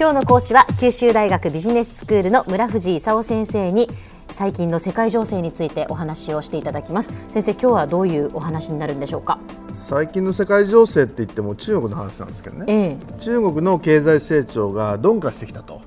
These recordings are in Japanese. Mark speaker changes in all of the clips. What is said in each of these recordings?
Speaker 1: 今日の講師は九州大学ビジネススクールの村藤勲先生に最近の世界情勢についてお話をしていただきます。先生今日はどういうお話になるんでしょうか？
Speaker 2: 最近の世界情勢って言っても中国の話なんですけどね、ええ、中国の経済成長が鈍化してきたと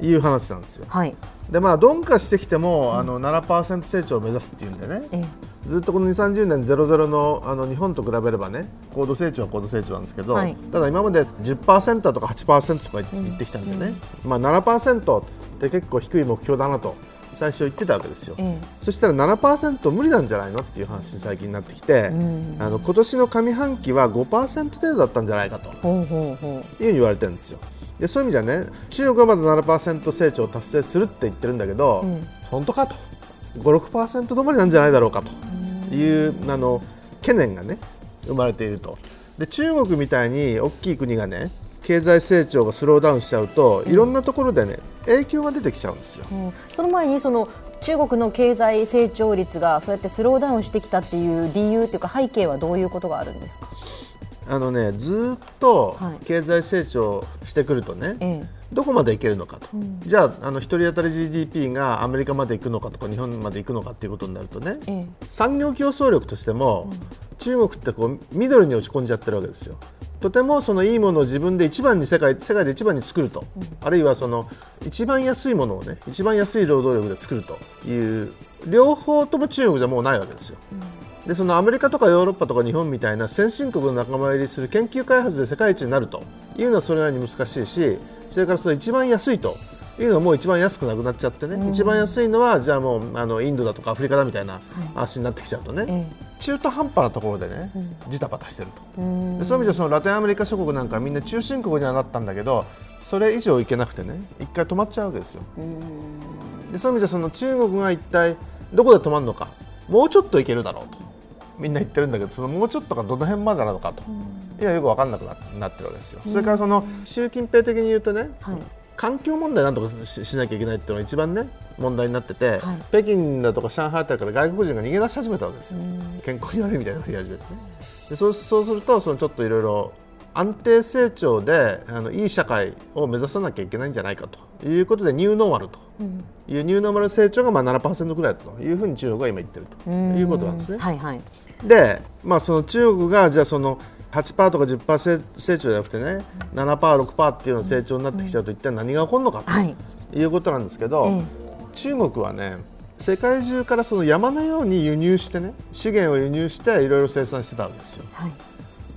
Speaker 2: いう話なんですよ、はい、でまあ鈍化してきても、あの7%成長を目指すっていうんでね、ええ。ずっとこの2、30年ゼロゼロのあの日本と比べればね高度成長は高度成長なんですけど、はい、ただ今まで10%とか8%とか言ってきたんでね、うん、まあ7%って結構低い目標だなと最初言ってたわけですよ、ええ、そしたら7%無理なんじゃないのっていう話に最近になってきて、うん、あの今年の上半期は5%程度だったんじゃないかというふうに言われてるんですよ。でそういう意味じゃね中国はまだ7%成長を達成するって言ってるんだけど、うん、本当かと。56%止まりなんじゃないだろうかと。いうあの懸念がね生まれていると。で中国みたいに大きい国がね経済成長がスローダウンしちゃうと、いろんなところでね影響が出てきちゃうんですよ。うん、
Speaker 1: その前にその中国の経済成長率がそうやってスローダウンしてきたっていう理由というか背景はどういうことがあるんですか？
Speaker 2: あのねずっと経済成長してくるとね、はいどこまでいけるのかと、うん、じゃああの1人当たり GDP がアメリカまで行くのかとか日本まで行くのかっていうことになるとね、産業競争力としても、うん、中国ってこう緑に落ち込んじゃってるわけですよ。とてもそのいいものを自分で一番に世界世界で一番に作ると、うん、あるいはその一番安いものをね一番安い労働力で作るという両方とも中国じゃもうないわけですよ。でそのアメリカとかヨーロッパとか日本みたいな先進国の仲間入りする研究開発で世界一になると。いうのはそれなりに難しいしそれからその一番安いと。いうのはもう一番安くなくなっちゃってね、うん、一番安いのはじゃあもうあのインドだとかアフリカだみたいな話になってきちゃうとね、はい、中途半端なところでね、うん、ジタバタしてると、うん、でそういう意味でそのラテンアメリカ諸国なんかみんな中心国にはなったんだけどそれ以上いけなくてね一回止まっちゃうわけですよ。でそういう意味でその中国が一体どこで止まるのかもうちょっといけるだろうとみんな言ってるんだけどそのもうちょっとがどの辺までなのかと、いやよく分かんなくなってるわけですよ。それからその習近平的に言うとね、はい。環境問題なんとかしなきゃいけないっていうのが一番ね問題になってて、はい、北京だとか上海あたりから外国人が逃げ出し始めたわけですよ、健康に悪いみたいな言い始めてね。でそうそうするとそのちょっといろいろ安定成長であのいい社会を目指さなきゃいけないんじゃないかと。いうことでニューノーマルと。いう、ニューノーマル成長がまあ7%ぐらいだというふうに中国は今言ってると。いうことなんですね。はいはい、で、まあ、その中国がじゃあその8%とか10%成長じゃなくてね7%、6%っていうような成長になってきちゃうと一体何が起こるのかとい。うことなんですけど、中国はね世界中からその山のように輸入してね資源を輸入していろいろ生産してたわけですよ。はい。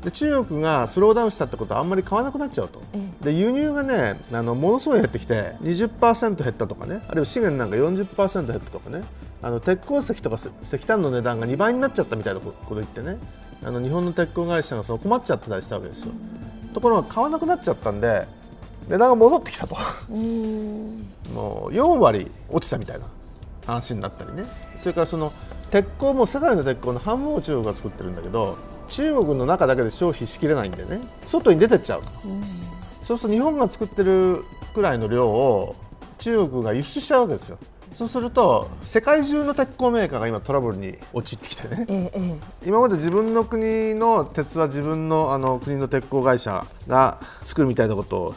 Speaker 2: で中国がスローダウンしたってことはあんまり買わなくなっちゃうと、で輸入がねあのものすごい減ってきて20%減ったとかねあるいは資源なんか40%減ったとかねあの鉄鉱石とか石炭の値段が2倍になっちゃったみたいなこと言ってね。あの日本の鉄鋼会社がその困っちゃってたりしたわけですよ。ところが買わなくなっちゃったんで値段が戻ってきたと。もう4割落ちたみたいな話になったりね。それからその鉄鋼も世界の鉄鋼の半分を中国が作ってるんだけど中国の中だけで消費しきれないんでね。外に出てっちゃうと、そうすると日本が作ってるくらいの量を中国が輸出しちゃうわけですよ。そうすると世界中の鉄鋼メーカーが今トラブルに陥ってきてね、ええ、今まで自分の国の鉄は自分のあの国の鉄鋼会社が作るみたいなことを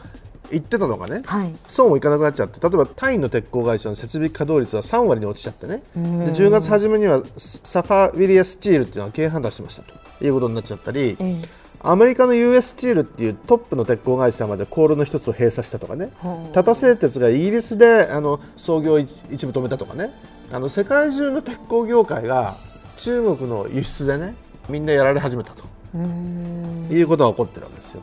Speaker 2: 言ってたのがね、はい、そうもいかなくなっちゃって例えばタイの鉄鋼会社の設備稼働率は3割に落ちちゃってねで10月初めにはサファウィリアスチールっていうのは経営判断しましたということになっちゃったり、えアメリカの US チールっていうトップの鉄鋼会社まで航路の一つを閉鎖したとかね。タタ製鉄がイギリスであの創業一部止めたとかね。あの世界中の鉄鋼業界が中国の輸出でねみんなやられ始めたと。いうことが起こってるわけですよ。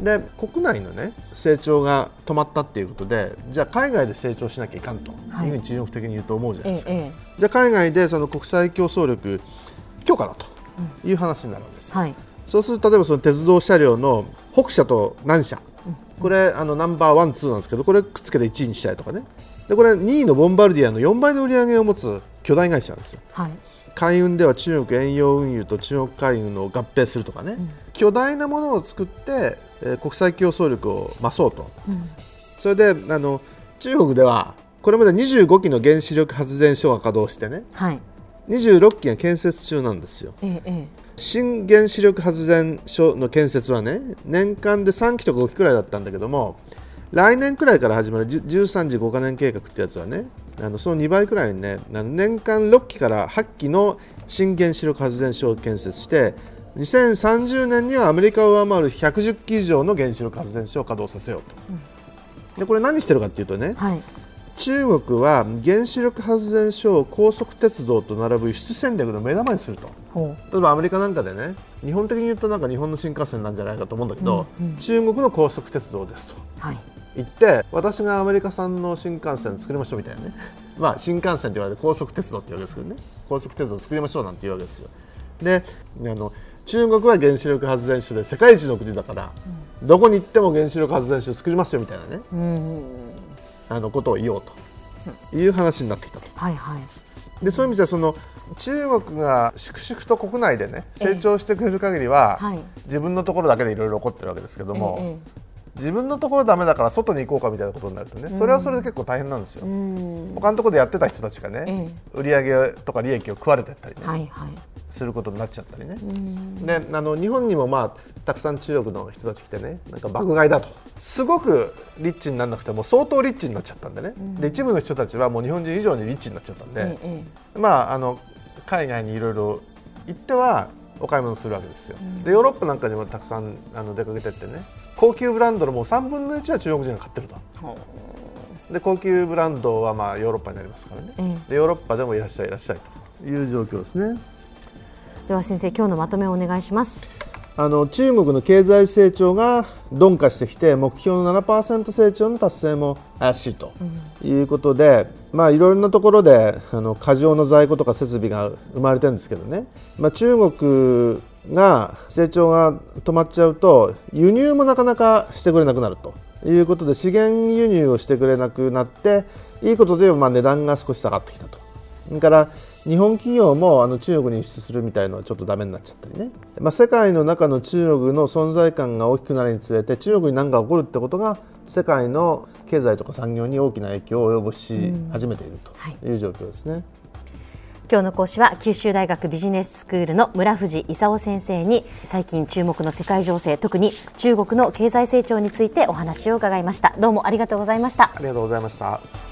Speaker 2: で国内の、ね、成長が止まったっていうことでじゃあ海外で成長しなきゃいかんと。い。うふうに中国的に言うと思うじゃないですか、はい、じゃあ海外でその国際競争力強化だという話になるわけです、はいそうすると例えばその鉄道車両の北車と南車。これあのナンバーワンツーなんですけどこれくっつけて1位にしたいとかね。でこれ2位のボンバルディアの4倍の売り上げを持つ巨大会社なんですよ。はい。海運では中国遠洋運輸と中国海運を合併するとかね、うん、巨大なものを作って、えー、国際競争力を増そうと、うん、それであの中国ではこれまで25基の原子力発電所が稼働してね、はい、26基が建設中なんですよ。ええ、新原子力発電所の建設はね年間で3基とか5基くらいだったんだけども来年くらいから始まる13時5か年計画ってやつはねあのその2倍くらいにね年間6基から8基の新原子力発電所を建設して2030年にはアメリカを上回る110基以上の原子力発電所を稼働させようと、うん、でこれ何してるかっていうとね、はい、中国は原子力発電所を高速鉄道と並ぶ輸出戦略の目玉にすると。例えばアメリカなんかでね日本的に言うとなんか日本の新幹線なんじゃないかと思うんだけど、うん。うん、中国の高速鉄道ですと、はい、言って私がアメリカ産の新幹線作りましょうみたいなね、まあ、新幹線と言われて高速鉄道って言うわけですけどね。高速鉄道作りましょうなんて言うわけですよ。であの中国は原子力発電所で世界一の国だから、うん、どこに行っても原子力発電所を作りますよみたいなね、うん、あのことを言おうという話になってきたと。はいはい、でそういう意味ではその中国が粛々と国内でね成長してくれる限りは、はい、自分のところだけでいろいろ起こってるわけですけども、ええ。自分のところだめだから外に行こうかみたいなことになるとねそれはそれで結構大変なんですよ、うん、他のところでやってた人たちがね、売上とか利益を食われてったりね、はいはい、することになっちゃったりね、であの日本にもまあたくさん中国の人たち来てねなんか爆買いだと。すごくリッチにならなくても相当リッチになっちゃったんでね、で一部の人たちはもう日本人以上にリッチになっちゃったんで、まああの海外にいろいろ行ってはお買い物するわけですよ、でヨーロッパなんかにもたくさんあの出かけてってね高級ブランドのもう3分の1は中国人が買ってると。で高級ブランドはまあヨーロッパになりますからね、うん、でヨーロッパでもいらっしゃいいらっしゃいという状況ですね
Speaker 1: では先生今日のまとめをお願いします。
Speaker 2: あの中国の経済成長が鈍化してきて目標の7%成長の達成も怪しいと。いうことで、うん、まあ、いろいろなところであの過剰の在庫とか設備が生まれてるんですけどね、まあ、中国が成長が止まっちゃうと輸入もなかなかしてくれなくなると。いうことで資源輸入をしてくれなくなっていいことでまあ値段が少し下がってきたと。それから日本企業もあの中国に輸出するみたいのはちょっとダメになっちゃったりね、まあ、世界の中の中国の存在感が大きくなるにつれて中国に何か起こるってことが世界の経済とか産業に大きな影響を及ぼし始めているという状況ですね。
Speaker 1: 今日の講師は九州大学ビジネススクールの村藤勲先生に最近注目の世界情勢特に中国の経済成長についてお話を伺いました。どうもありがとうございました。
Speaker 2: ありがとうございました